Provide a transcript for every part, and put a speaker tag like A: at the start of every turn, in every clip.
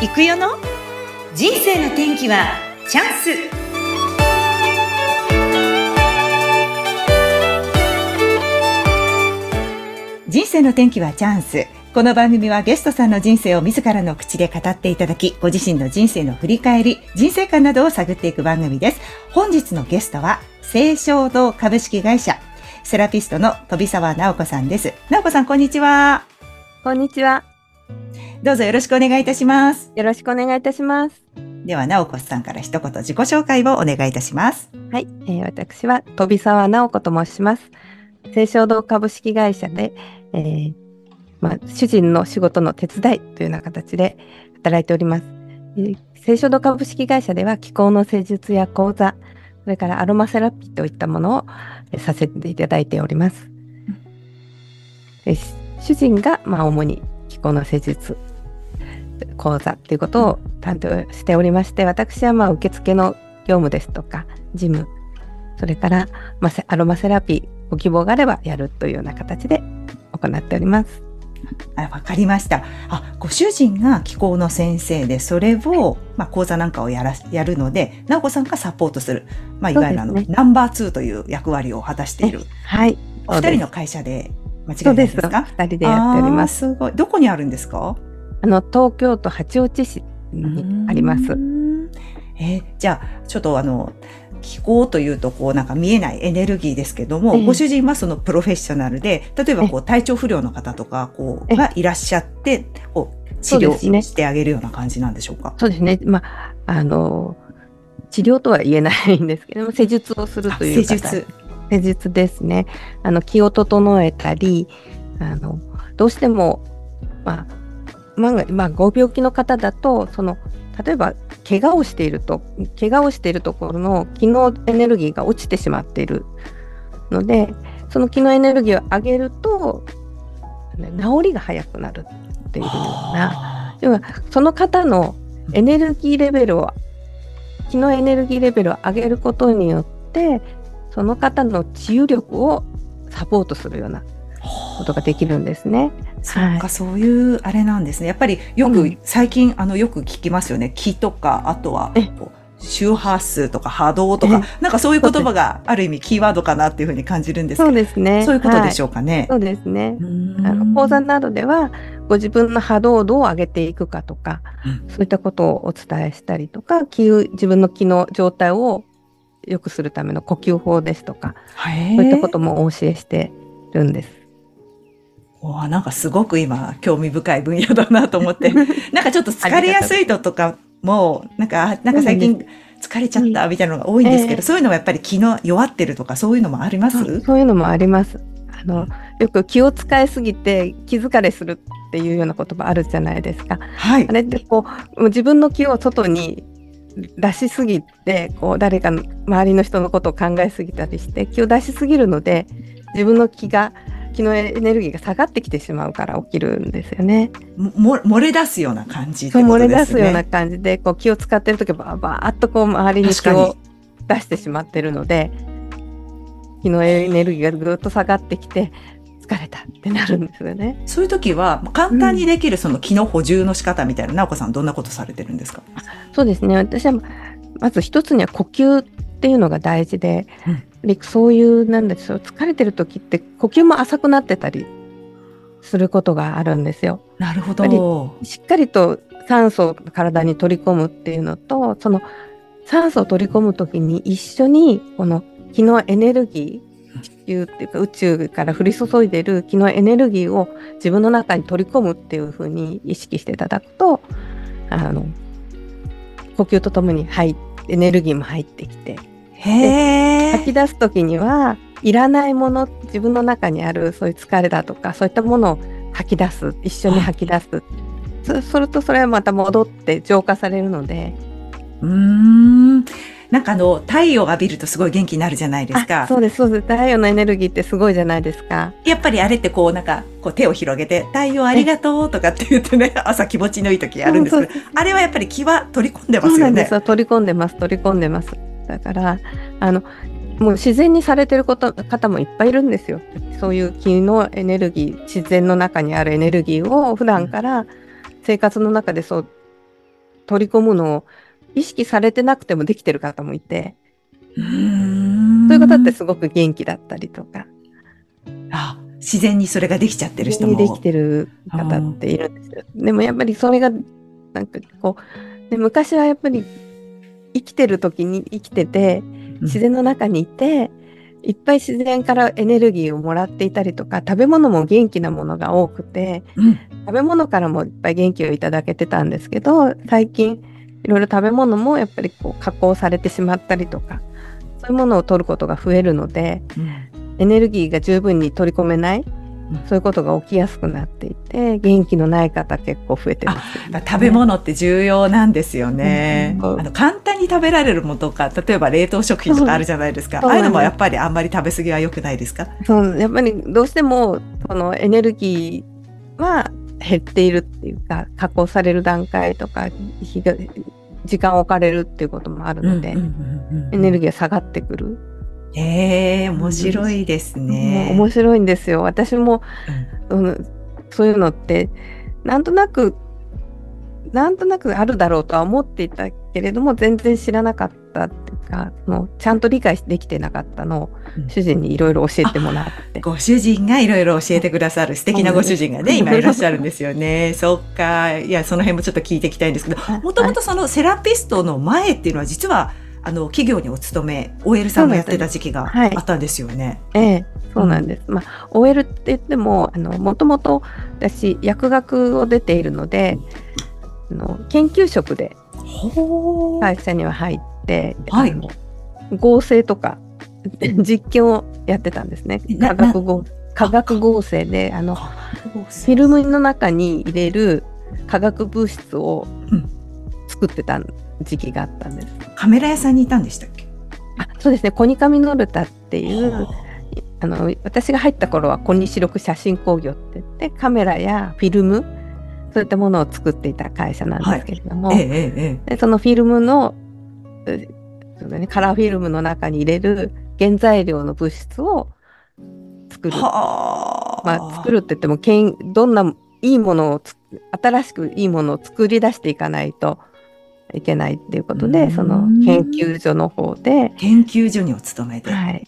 A: 行くよの？人生の天気はチャンス人生の天気はチャンスこの番組はゲストさんの人生を自らの口で語っていただき、ご自身の人生の振り返り、人生観などを探っていく番組です。本日のゲストは、清少堂株式会社、セラピストの飛沢直子さんです。直子さん、こんにちは。
B: こんにちは。
A: どうぞよろしくお願いいたします。
B: よろしくお願いいたします。
A: では、直子さんから一言自己紹介をお願いいたします。
B: はい、えー、私は飛沢直子と申します。清少堂株式会社で、えーまあ、主人の仕事の手伝いというような形で働いております。聖書堂株式会社では気候の施術や講座、それからアロマセラピーといったものをさせていただいております。うん、主人が、まあ、主に気候の施術、講座ということを担当しておりまして、私はまあ受付の業務ですとか、事務、それから、まあ、アロマセラピー、ご希望があればやるというような形で行っております。
A: わかりました。あ、ご主人が気候の先生で、それを、まあ、講座なんかをやら、やるので、直子さんがサポートする。まあ、いわゆるあの、ね、ナンバー2という役割を果たしている。
B: はい。
A: お二人の会社で間違いないですか？
B: 二人でやっております。
A: すごい。どこにあるんですか？
B: あの、東京都八王子市にあります。
A: えー、じゃあ、ちょっとあの、気候というとこうなんか見えないエネルギーですけども、ご主人はそのプロフェッショナルで例えばこう体調不良の方とかこうがいらっしゃってこう治療してあげるような感じなんでしょうか？
B: そうですね、まあ、あの治療とは言えないんですけども施術をするという
A: 施術
B: 施術ですね。あの気を整えたりあのどうしてもまあまあ、まあ、ご病気の方だとその例えば怪我をしていると怪我をしているところの機能エネルギーが落ちてしまっているのでその機能エネルギーを上げると、治りが早くなるっていうような要はその方のエネルギーレベルを気のエネルギーレベルを上げることによってその方の治癒力をサポートするようなことができるんですね。
A: そうか、はい、そういうあれなんですね。やっぱりよく、うん、最近あのよく聞きますよね。気とかあとは周波数とか波動とか、なんかそういう言葉がある意味キーワードかなっていうふうに感じるんですけど、
B: そうですね。
A: そういうことでしょうかね。はい、
B: そうですね。あの講座などでは、ご自分の波動をどう上げていくかとか、うん、そういったことをお伝えしたりとか、気自分の気の状態を良くするための呼吸法ですとか、そういったこともお教えしてるんです。
A: おなんかすごく今興味深い分野だなと思って。なんかちょっと疲れやすいのとかもなんかなんか最近疲れちゃったみたいなのが多いんですけど、えー、そういうのはやっぱり気の弱ってるとかそういうのもあります？
B: そういうのもあります。あのよく気を使いすぎて気疲れするっていうような言葉あるじゃないですか。はい、あれってこう自分の気を外に出しすぎてこう誰かの周りの人のことを考えすぎたりして気を出しすぎるので自分の気が気のエネルギーが下がってきてしまうから起きるんですよね。
A: も漏れ出すような感じ、
B: ね、そう漏れ出すような感じでこう気を使ってる時はばーっとこう周りに気を出してしまってるので気のエネルギーがぐっと下がってきて疲れたってなるんですよね。
A: そういう時は簡単にできるその気の補充の仕方みたいな、うん、直子さんどんなことされてるんですか？
B: そうですね私はまず一つには呼吸っていうのが大事で、うん、そういうなんでしょう疲れてる時って呼吸も浅くなってたりすることがあるんですよ。
A: なるほど。
B: しっかりと酸素を体に取り込むっていうのとその酸素を取り込む時に一緒にこの気のエネルギー地球っていうか宇宙から降り注いでる気のエネルギーを自分の中に取り込むっていうふうに意識していただくとあの呼吸とともに入エネルギーも入ってきて
A: へ
B: 吐き出す時にはいらないもの自分の中にあるそういう疲れだとかそういったものを吐き出す一緒に吐き出す。そうするとそれはまた戻って浄化されるので。
A: うんなんかあの太陽を浴びるとすごい元気になるじゃないですか。
B: そうですそうです太陽のエネルギーってすごいじゃないですか。
A: やっぱりあれってこうなんかこう手を広げて太陽ありがとうとかって言ってね 朝気持ちのいい時やるんですけど、あれはやっぱり気は取り込んでますよね。そうなんですよ
B: 取り込んでます取り込んでます。だからあのもう自然にされてること方もいっぱいいるんですよ。そういう気のエネルギー自然の中にあるエネルギーを普段から生活の中でそう取り込むのを意識されてなくてもできてる方もいて、そういう方ってすごく元気だったりとか、
A: あ、自然にそれができちゃってる人も。
B: できてる方っているんですよ。でもやっぱりそれが、なんかこう、で昔はやっぱり生きてる時に生きてて、自然の中にいて、いっぱい自然からエネルギーをもらっていたりとか、食べ物も元気なものが多くて、
A: うん。
B: 食べ物からもいっぱい元気をいただけてたんですけど、最近いろいろ食べ物もやっぱりこう加工されてしまったりとか、そういうものを取ることが増えるので、
A: うん。
B: エネルギーが十分に取り込めない、
A: ん。
B: そういうことが起きやすくなっていて、元気のない方結構増えてます、
A: だから食べ物って重要なんですよね。
B: うん。
A: あの簡単に食べられるものとか、例えば冷凍食品とかあるじゃないですか。ああいうのもやっぱりあんまり食べ過ぎは良くないですか？
B: そう、やっぱりどうしても、そのエネルギーは減っているっていうか、加工される段階とか、時間を置かれるっていうこともあるので、エネル
A: ギ
B: ギーが下がってくる。
A: ー。ええ面白いですね。
B: 面白いんですよ。私も、うんそういうのって、なんとなく、なんとなくあるだろうとは思っていたけれども、全然知らなかったっていうか、もうちゃんと理解できてなかったのを、
A: うん
B: 主人にいろいろ教えてもらって。
A: ご主人がいろいろ教えてくださる素敵なご主人がね、
B: う ん
A: 今いらっしゃるんですよね。そっか。いや、その辺もちょっと聞いていきたいんですけど、もともとそのセラピストの前っていうのは実は、あの、企業にお勤め、OL さんがやってた時期が
B: はい
A: あったんですよね。
B: ええ、そうなんです。まあ、OL って言っても、あの、もともと私、薬学を出ているので、あの研究職で。会社には入って、
A: はい。
B: 合成とか実験をやってたんですね。
A: な
B: 化学合化学合成で、あの、フィルムの中に入れる化学物質を
A: うん。
B: 作ってた時期があったんです。
A: カメラ屋さんにいたんでしたっけ？
B: あそうですね、コニカミノルタっていう、あの私が入った頃はコニシロク写真工業って言ってカメラやフィルムそういったものを作っていた会社なんですけれども、
A: えええええ
B: そのフィルムのえそうだ、ね、カラーフィルムの中に入れる原材料の物質を作る、
A: はあ。
B: まあ、作るって言ってもけんどんないいものをつ新しくいいものを作り出していかないといけないっていうことでその研究所の方で、
A: 研究所にお勤めで、
B: はい、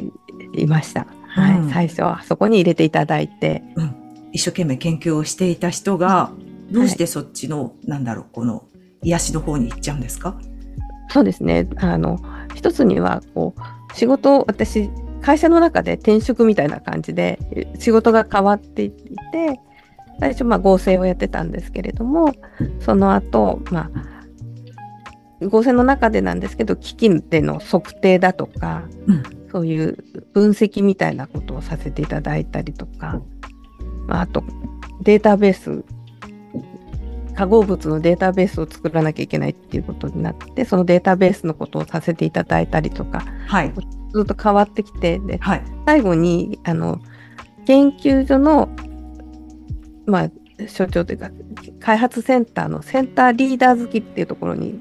B: いました。はい。
A: うん
B: 最初はそこに入れていただいて、
A: 一生懸命研究をしていた人が、どうしてそっちの、なんだろう、この、癒しの方に行っちゃうんですか？
B: そうですね。あの、一つには、こう、仕事を、私、会社の中で転職みたいな感じで、仕事が変わっていて、最初、まあ、合成をやってたんですけれども、その後、まあ、合成の中でなんですけど、機器での測定だとか、
A: うん
B: そういう分析みたいなことをさせていただいたりとか、まあ、あと、データベース化合物のデータベースを作らなきゃいけないっていうことになってそのデータベースのことをさせていただいたりとか
A: はい。
B: ずっと変わってきてで
A: はい。
B: 最後にあの研究所のまあ所長というか開発センターのセンターリーダー付きっていうところに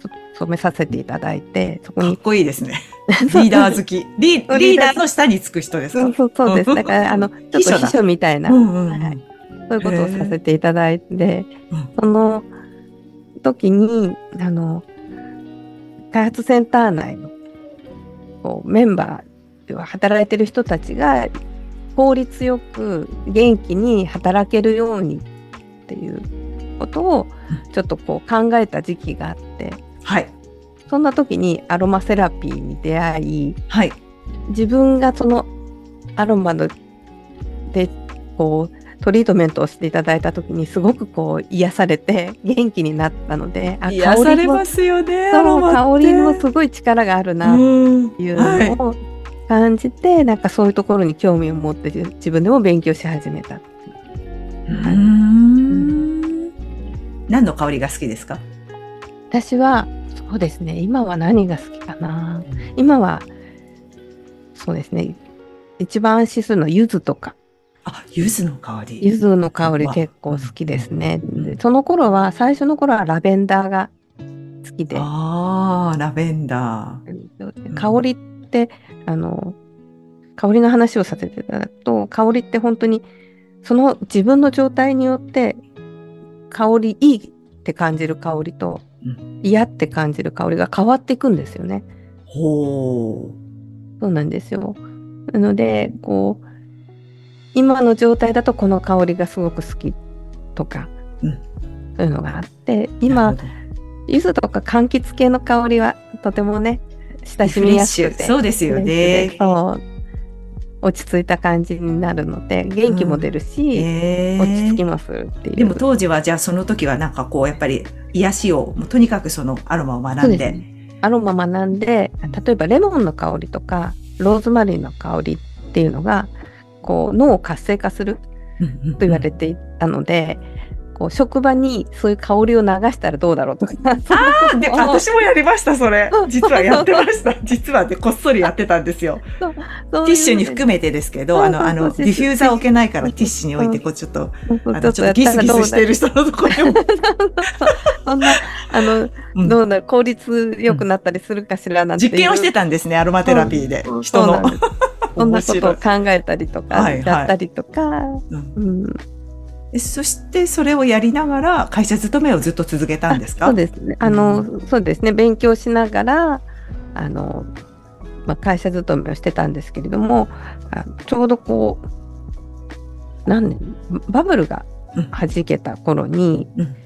B: そ勤めさせていただいてそこ
A: かっ
B: に
A: こいいですね。リーダー好き。リーダーの下につく人ですか？
B: そうそうですだからあのちょっと
A: 秘書
B: みたいな、
A: うんうんうん
B: はいそういうことをさせていただいて、
A: うん
B: その時に、あの、開発センター内のこうメンバーでは働いてる人たちが効率よく元気に働けるようにっていうことをちょっとこう考えた時期があって、
A: はい。
B: そんな時にアロマセラピーに出会い、
A: はい。
B: 自分がそのアロマのでこうトリートメントをしていただいた時にすごくこう癒されて 元気になったのであ
A: 癒され
B: も
A: ますよね。
B: 香りも
A: す
B: すごい力があるなっ
A: うん。
B: ていう
A: はい。
B: のを感じて、なんかそういうところに興味を持って自分でも勉強し始めた。
A: うーん。何の香りが好きですか？
B: 私はそうですね今は何が好きかな。今はそうですね一番安心するのは柚子とか
A: あ、柚子の香り。
B: 柚子の香り結構好きですね。でその頃は、最初の頃はラベンダーが好きで、
A: ああ、ラベンダー。
B: 香りって、あの、香りの話をさせていただくと、香りって本当に、その自分の状態によって、香り、いいって感じる香りと、
A: うん
B: 嫌って感じる香りが変わっていくんですよね。
A: ほ
B: そうなんですよ。なので、こう、今の状態だとこの香りがすごく好きとか、
A: うん
B: そういうのがあって、
A: う。
B: 今柚子とか柑橘系の香りはとてもね、親しみやすくて。
A: そうですよね。
B: 落ち着いた感じになるので、元気も出るし、
A: へー
B: 落ち着きもするっていう。
A: でも当時はじゃあその時はなんかこうやっぱり癒しをとにかくそのアロマを学
B: んでね。アロマ学んで、例えばレモンの香りとか、ローズマリーの香りっていうのが、こう脳を活性化すると言われていたので、こう職場にそういう香りを流したらどうだろうとか。
A: あで 私もやりましたそれ。
B: う。ん
A: 実はやってました。実はでこっそりやってたんですよ。
B: そう。
A: ティッシュに含めてですけどあのあのディフューザー置けないからティッシュに置いてこうちょっとあのちょっとギスギスしてる人のところにも
B: そんな、あの、
A: うん。
B: どうだろう、効率良くなったりするかしらなんて。
A: 実験をしてたんですねアロマテラピーで。
B: うん
A: 人の
B: そんなことを考えたりとか、やったりとか、
A: うん。
B: うん、
A: でそしてそれをやりながら会社勤めをずっと続けたんですか？
B: そうですね。あの、そうですね。勉強しながら、あの、まあ、会社勤めをしてたんですけれども、あちょうどこう、何年、バブルが弾けた頃に、
A: うん。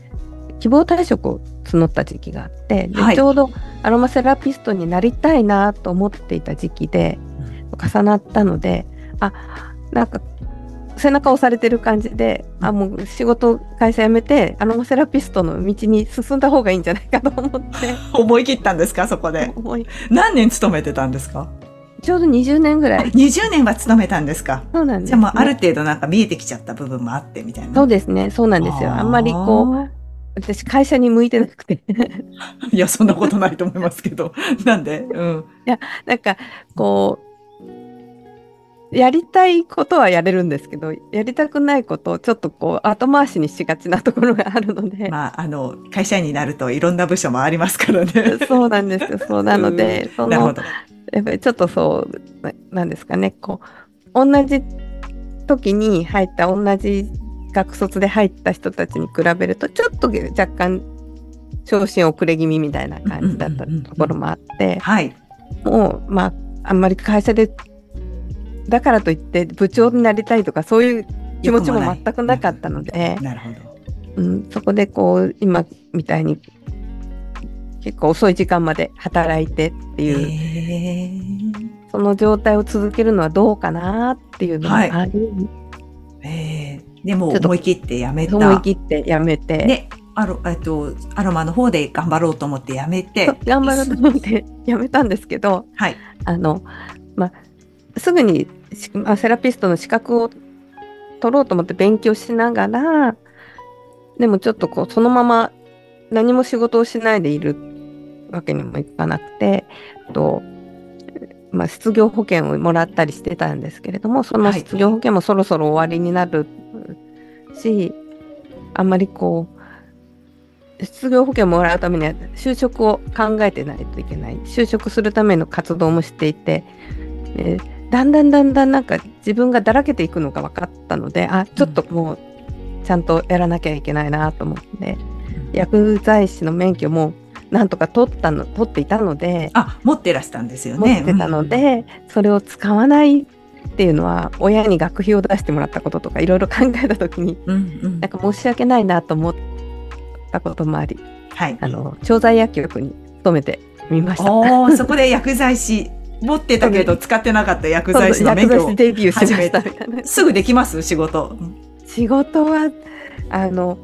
B: 希望退職を募った時期があって、で
A: はい。
B: ちょうどアロマセラピストになりたいなと思っていた時期で、重なったので、あ、なんか、背中を押されてる感じで、あ、もう仕事、会社辞めて、アロマセラピストの道に進んだ方がいいんじゃないかと思って、
A: 思い切ったんですかそこで？何年勤めてたんですか？
B: ちょうど20年ぐら
A: あ
B: い。
A: 20年は勤めたんですか？
B: そうなんです、
A: じゃあもうある程度なんか見えてきちゃった部分もあってみたいな。
B: そうですね、そうなんですよ。あんまりこう、
A: う。
B: 私会社に向いてなくて、
A: いや、そんなことないと思いますけど。なんで？うん。
B: なんかこう、やりたいことはやれるんですけど、やりたくないことをちょっとこう後回しにしがちなところがあるので、
A: まあ、あの、会社員になるといろんな部署もありますからね。
B: そうなんですよ。そうなので、その
A: なるほど。
B: やっぱりちょっとそうななんですかねこう同じ時に入った同じ学卒で入った人たちに比べるとちょっと若干昇進遅れ気味みたいな感じだったところもあって
A: はい。
B: もうまああんまり会社でだからといって部長になりたいとかそういう気持ちも全くなかったので、
A: なるほど。
B: うん、そこでこう今みたいに結構遅い時間まで働いてっていう。
A: へー
B: その状態を続けるのはどうかなっていうのがあり、
A: へーでも思い切ってやめた。
B: 思い切ってやめて、
A: で、アロ、えっと、アロマの方で頑張ろうと思ってやめて。
B: 頑張ろうと思ってやめたんですけど、
A: はい。
B: あの、まあ、すぐにセラピストの資格を取ろうと思って勉強しながら、でもちょっとこう、そのまま何も仕事をしないでいるわけにもいかなくて、と、まあ、失業保険をもらったりしてたんですけれども、その
A: はい
B: 失業保険もそろそろ終わりになるし、あんまりこう、失業保険をもらうためには就職を考えてないといけない。就職するための活動もしていて、でだんだんだんだんなんか自分がだらけていくのが分かったので、あ、ちょっともうちゃんとやらなきゃいけないなと思って、薬剤師の免許もなんとか取ったの、取っていたので、
A: あ、持ってらしたんですよ
B: 持
A: ね。
B: ってたので、それを使わないっていうのは親に学費を出してもらったこととかいろいろ考えた時に
A: うん、うんうん
B: なんか申し訳ないなと思ったこともあり
A: はい。
B: あの調剤薬局に勤めてみました。
A: そこで薬剤師持ってたけど使ってなかった薬剤師の免許を
B: デビューしましたみたいな。
A: すぐできます？仕事。
B: 仕事はあの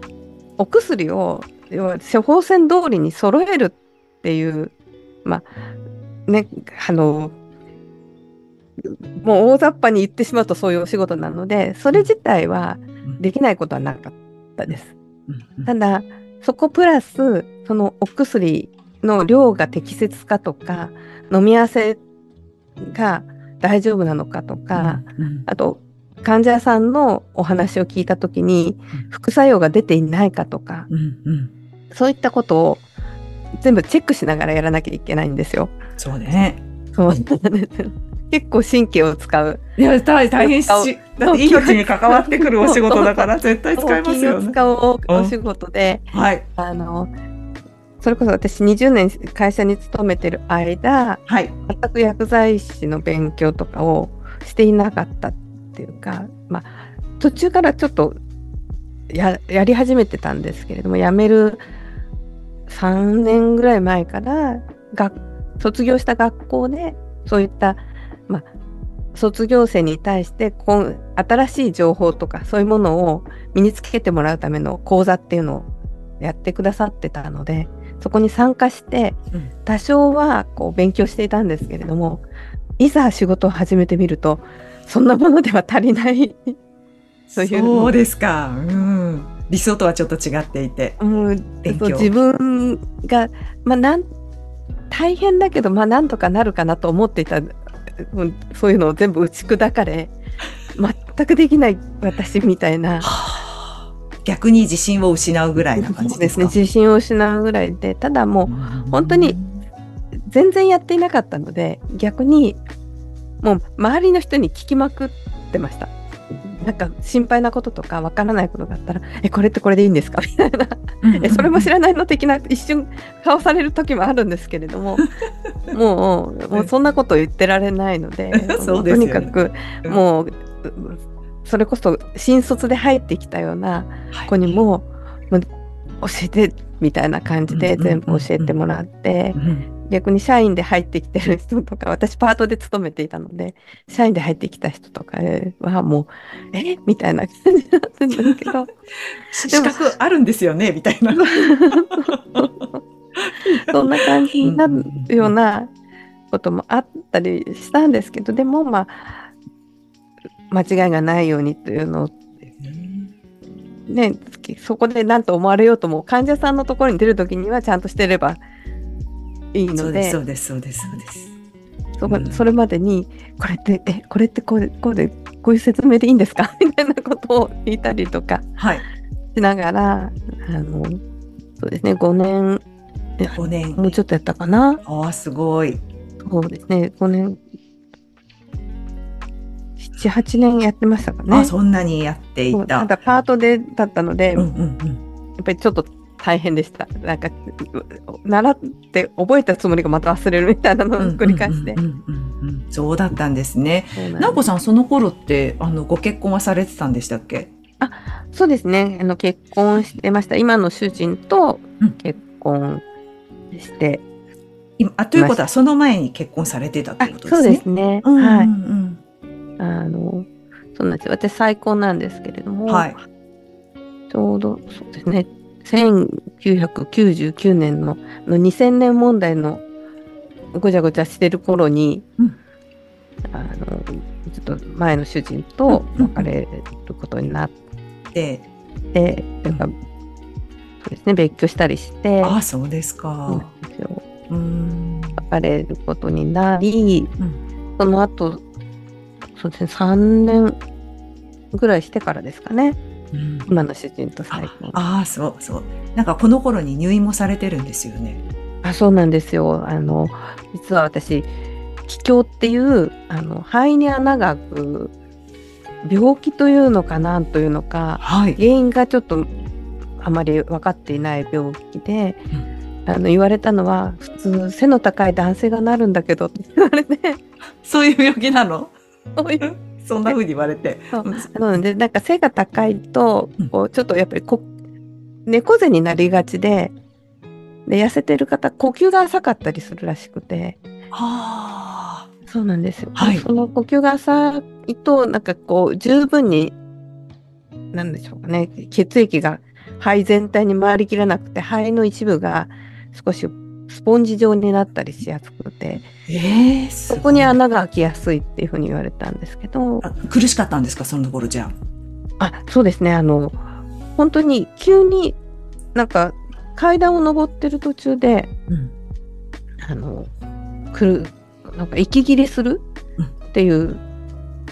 B: お薬を要は処方箋通りに揃えるっていうまあねあのもう大雑把に言ってしまうとそういうお仕事なのでそれ自体はできないことはなかったです。
A: うん
B: ただそこプラスそのお薬の量が適切かとか飲み合わせが大丈夫なのかとか、
A: うん
B: あと患者さんのお話を聞いた時に
A: うん
B: 副作用が出ていないかとか
A: うんうん
B: そういったことを全部チェックしながらやらなきゃいけないんですよ。
A: そうね。
B: そうなんですよ結構神経を使う。
A: いや大大変しだって命に関わってくるお仕事だから絶対使いますよね。
B: 使うおお仕事で、
A: はい。
B: あのそれこそ私20年会社に勤めてる間、
A: はい。
B: 全く薬剤師の勉強とかをしていなかったっていうか、まあ、途中からちょっとややり始めてたんですけれども、辞める3年ぐらい前からが卒業した学校でそういった、まあ、卒業生に対してこ新しい情報とかそういうものを身につけてもらうための講座っていうのをやってくださってたのでそこに参加して多少はこう勉強していたんですけれどもいざ仕事を始めてみるとそんなものでは足りない。
A: そういうそうですか、うん、理想とはちょっと違っていて、
B: うん、自分が、まあ、なん大変だけど、まあ、なんとかなるかなと思っていたそういうのを全部打ち砕かれ 全くできない私みたいな。
A: 逆に自信を失うぐらいな感じですね。
B: 自信を失うぐらいでただもう本当に全然やっていなかったので逆にもう周りの人に聞きまくってました。なんか心配なこととかわからないことがあったら「えこれってこれでいいんですか?」みたいな「えそれも知らないの?」的な一瞬顔される時もあるんですけれども。もうもうそんなこと言ってられないので とにかくもうそれこそ新卒で入ってきたような子にも、はい、教えてみたいな感じで全部教えてもらって、逆に社員で入ってきてる人とか、私パートで勤めていたので、社員で入ってきた人とかはもう、え？みたいな感じになってるんですけど。
A: 資格あるんですよね？みたいな。
B: そんな感じになるようなこともあったりしたんですけど、でもまあ、間違いがないようにというのを、ね、そこで何と思われようとも患者さんのところに出る時にはちゃんとしてればいいので。
A: そうですそうですそうです
B: そこ、それまでにこれってえこれってこうでこうでこういう説明でいいんですか？みたいなことを言ったりとかしながら、はい、あのそうですね5年
A: 5年
B: もうちょっとやったかな？
A: あすごい。
B: そうですね5年78年やってましたかね
A: あそんなにやっていた
B: ただパートでだったので、うんうんうん、やっぱりちょっと大変でした。なんか、習って覚えたつもりがまた忘れるみたいなのを繰り返して。
A: そうだったんですね。直子さん、その頃って、あの、ご結婚はされてたんでしたっけ？
B: あ、そうですね。あの、結婚してました。今の主人と結婚して。
A: うん、あということは、その前に結婚されてたってことですね？
B: そうですね。うんうんうん、はい。あの、そうなんです。私再婚なんですけれども、はい、ちょうどそうですね。1999年のの2000年問題のごちゃごちゃしてる頃に、うん、あのちょっと前の主人と別れることになって、うん、で、うん、そうですね別居したりして
A: あそうですか。
B: うん別れることになり、その後そうですね。3年ぐらいしてからですかね。うん、今の主人と最近。
A: ああそうそう。なんかこの頃に入院もされてるんですよね。
B: あそうなんですよ。あの実は私気胸っていうあの肺に穴が開く病気というのかなんというのか、はい、原因がちょっとあまり分かっていない病気で、うん、あの言われたのは普通背の高い男性がなるんだけどって言われて。
A: そういう病気なの？そういうそんな風に言われて。
B: そうなのでなんか背が高いと、こうちょっとやっぱりこ猫背になりがちでで痩せてる方呼吸が浅かったりするらしくて。はあ。そうなんですよ。はい、その呼吸が浅いとなんかこう十分になんでしょうかね血液が肺全体に回りきらなくて肺の一部が少しスポンジ状になったりしやすくて、えー、そこに穴が開きやすいっていうふうに言われたんですけど
A: 苦しかったんですかそのところじゃ
B: あ。そうですね。あの本当に急になんか階段を上ってる途中で、うん、あのくるなんか息切れするっていう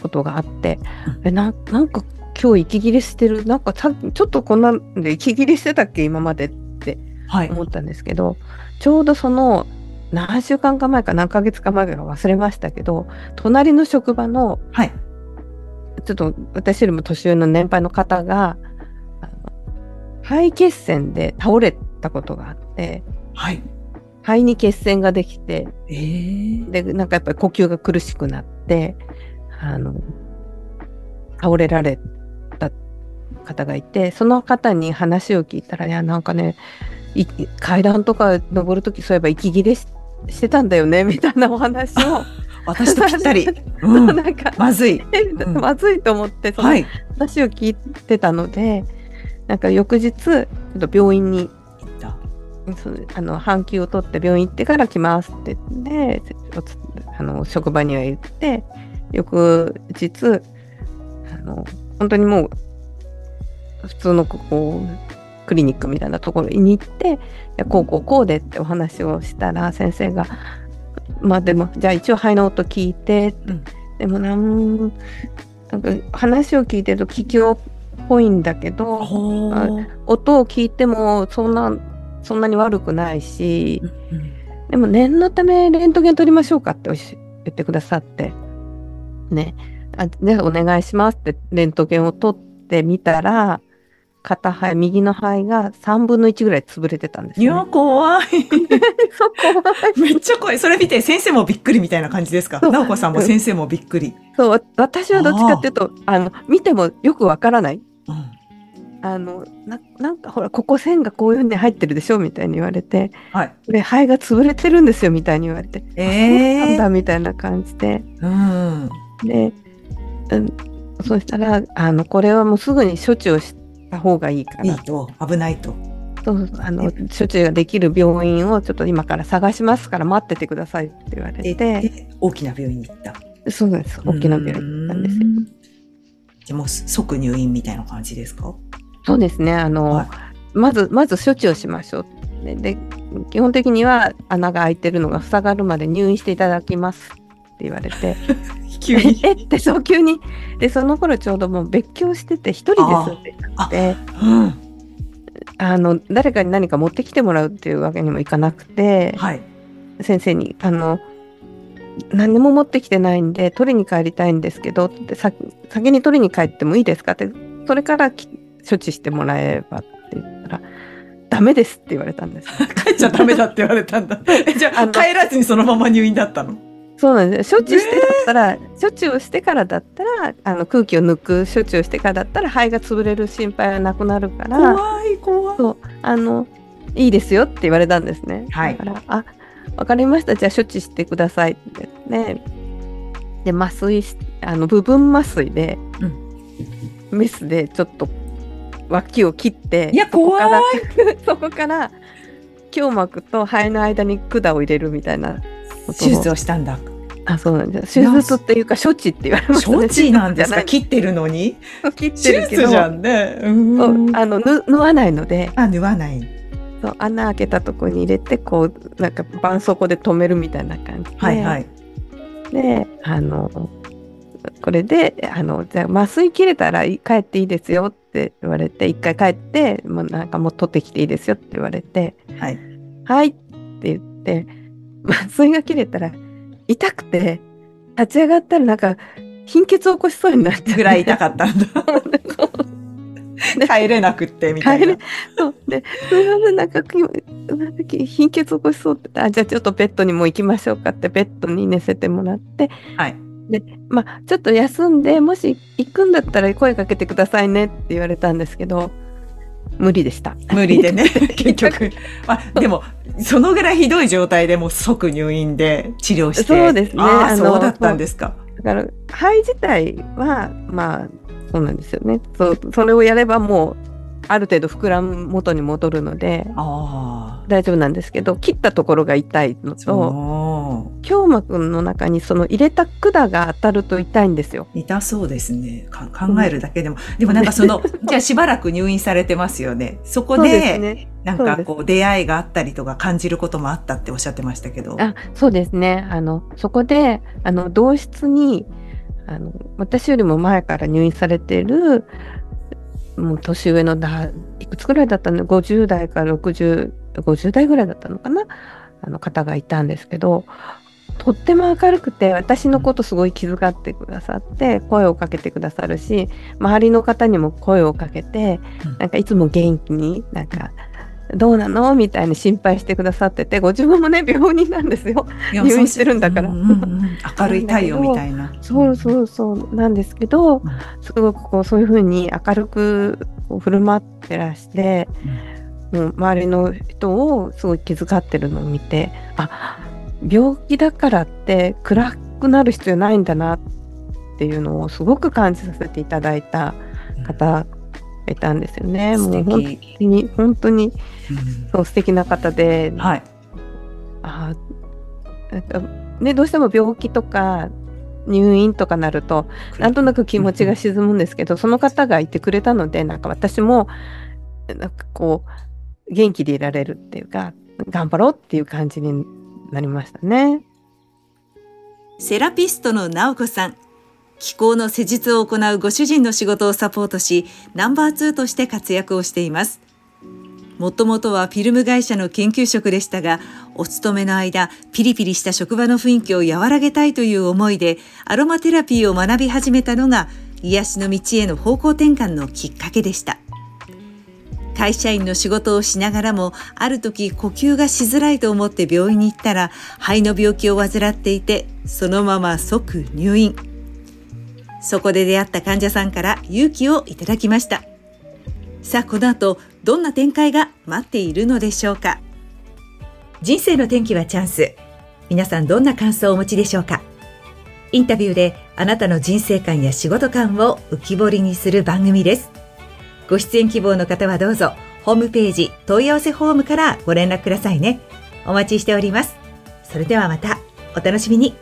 B: ことがあって、うん、えななんか今日息切れしてる。なんかちょっとこんなんで息切れしてたっけ今までって思ったんですけど、はいちょうどその何週間か前か何ヶ月か前か忘れましたけど隣の職場の、はい、ちょっと私よりも年上の年配の方が肺血栓で倒れたことがあって
A: はい。
B: 肺に血栓ができて、
A: えー、
B: で、なんかやっぱり呼吸が苦しくなって、あの、倒れられた方がいて、その方に話を聞いたら、いや、なんかね、い階段とか登るときそういえば息切れししてたんだよね、みたいなお話を、
A: 私とぴったり。うん。
B: なんか、
A: まずい。
B: え
A: ん
B: まずいと思って、その
A: はい。
B: 話を聞いてたので、なんか翌日、ちょっと病院に
A: 行った。
B: そのあの半休を取って病院行ってから来ますって言ってあの職場には言って翌日あの本当にもう普通のここクリニックみたいなところに行ってこうこうこうでってお話をしたら先生がまあでもじゃあ一応肺の音聞いて、
A: うん。
B: でもなんなんか話を聞いてると気境っぽいんだけど音を聞いてもそんなそんなに悪くないし
A: うん
B: でも念のためレントゲン取りましょうかって言ってくださって。ね。あじゃあお願いしますってレントゲンを取ってみたら片肺右の肺が3分の1ぐらい潰れてたんです
A: い
B: よ、
A: や、
B: ね。
A: 怖い。
B: そこは
A: めっちゃ怖い。それ見て先生もびっくりみたいな感じですか直子さんも先生もびっくり。
B: そうわ私はどっちかっていうとあの見てもよくわからない
A: うん。
B: あのななんかほらここ線がこういうふうに入ってるでしょみたいに言われて
A: はい。
B: で肺が潰れてるんですよみたいに言われて、
A: え
B: そうなん
A: え
B: だみたいな感じで
A: うん。
B: で、うん、そしたらあのこれはもうすぐに処置をした方がいいから
A: いいと、危ないと。
B: そうあの処置ができる病院をちょっと今から探しますから待っててくださいって言われ
A: で、
B: て。
A: で大きな病院に行った。
B: そうなんです大きな病院に行ったんですよ。
A: うん。じゃあもう即入院みたいな感じですか？
B: そうですね。あの、
A: はい。
B: まずまず処置をしましょうでで基本的には穴が開いてるのが塞がるまで入院していただきますって言われて
A: 急に。
B: えってそう急にでその頃ちょうどもう別居してて一人で住んでたので
A: うん。
B: あの誰かに何か持ってきてもらうっていうわけにもいかなくて
A: はい。
B: 先生にあの何も持ってきてないんで取りに帰りたいんですけどってさ先に取りに帰ってもいいですかってそれからき処置してもらえばって言ったらダメですって言われたんです
A: 帰っちゃダメだって言われたんだ。えじゃあ帰らずにそのまま入院だったの？
B: そうなんです処置してだったら、処置をしてからだったらあの空気を抜く処置をしてからだったら肺が潰れる心配はなくなるから
A: 怖い怖い。
B: そうあのいいですよって言われたんですね。
A: はい
B: だからあわかりましたじゃあ処置してくださいってね。で麻酔しあの部分麻酔で、メスでちょっと脇を切って
A: いや
B: そこから
A: 怖
B: そこから胸膜と肺の間に管を入れるみたいな
A: 手術をしたんだ。
B: あそうなんです。手術っていうか処置って言われました
A: 処置なんですか？
B: 手
A: 切ってるのに？
B: 切って
A: 手
B: るけど。
A: 術じね。う
B: そ
A: ん
B: うあのぬ縫わないので。
A: あ、縫わない。
B: そう穴開けたとこに入れてこうなんか絆創膏で留めるみたいな感じで、
A: はいはい。
B: であのこれであのじゃあ麻酔切れたら帰っていいですよって言われて一回帰ってもうなんかもう取ってきていいですよって言われて。
A: はい。
B: はいって言って麻酔が切れたら痛くて立ち上がったらなんか貧血を起こしそうになっちゃって
A: ぐらい痛かったんだ。帰れなくってみたいな。
B: そうで、すみません、なんか、きなんかき貧血起こしそうって言って、あ、じゃあちょっとベッドにも行きましょうかって、ベッドに寝せてもらって、
A: はい。
B: で、まあ、ちょっと休んで、もし行くんだったら声かけてくださいねって言われたんですけど、無理でした。
A: 無理でね、結局。まあ、でも、そのぐらいひどい状態でもう即入院で治療して。
B: そうですね
A: ああ、そうだったんですか。
B: だから、肺自体は、まあ、そうなんですよね。そう、それをやればもう、ある程度膨らむ元に戻るので、
A: ああ。
B: 大丈夫なんですけど、切ったところが痛いのと。胸膜の中にその入れた管が当たると痛いんですよ。
A: 痛そうですね。か考えるだけでも。でもなんかその、じゃあしばらく入院されてますよね。そこで
B: ね。
A: なんかこう出会いがあったりとか感じることもあったっておっしゃってましたけど。
B: あ、そうですね。あの、そこで、あの、同室に、あの、私よりも前から入院されている、もう年上のだ、いくつぐらいだったの ?50 代から60、50代ぐらいだったのかな？あの方がいたんですけど、とっても明るくて、私のことすごい気遣ってくださって、声をかけてくださるし、周りの方にも声をかけて、
A: うん。
B: なんかいつも元気に、なんか、どうなの？みたいに心配してくださってて、ご自分もね、病人なんですよ。入院してるんだから。うんうんうん、
A: 明るい太陽みたいな。
B: そうそうそうなんですけど、すごくこうそういうふうに明るく振る舞ってらして、うん、周りの人をすごい気遣ってるのを見て、あ病気だからって暗くなる必要ないんだなっていうのをすごく感じさせていただいた方いたんですよね。もう本当に本当に、そう素敵な方で、はい、あなんかねどうしても病気とか入院とかなるとなんとなく気持ちが沈むんですけど、その方がいてくれたのでなんか私もなんかこう元気でいられるっていうか頑張ろうっていう感じになりましたね。
A: セラピストの直子さん気候の施術を行うご主人の仕事をサポートし、ナンバー2として活躍をしています。もともとはフィルム会社の研究職でしたが、お勤めの間、ピリピリした職場の雰囲気を和らげたいという思いで、アロマテラピーを学び始めたのが、癒しの道への方向転換のきっかけでした。会社員の仕事をしながらも、ある時呼吸がしづらいと思って病院に行ったら、肺の病気を患っていて、そのまま即入院。そこで出会った患者さんから勇気をいただきました。さあ、この後、どんな展開が待っている。のでしょうか。人生の転機はチャンス。皆さんどんな感想をお持ちでしょうかインタビューであなたの人生観や仕事観を浮き彫りにする。番組です。ご出演希望の方はどうぞ、ホームページ問い合わせフォームからご連絡くださいね。お待ちしております。それではまた、お楽しみに。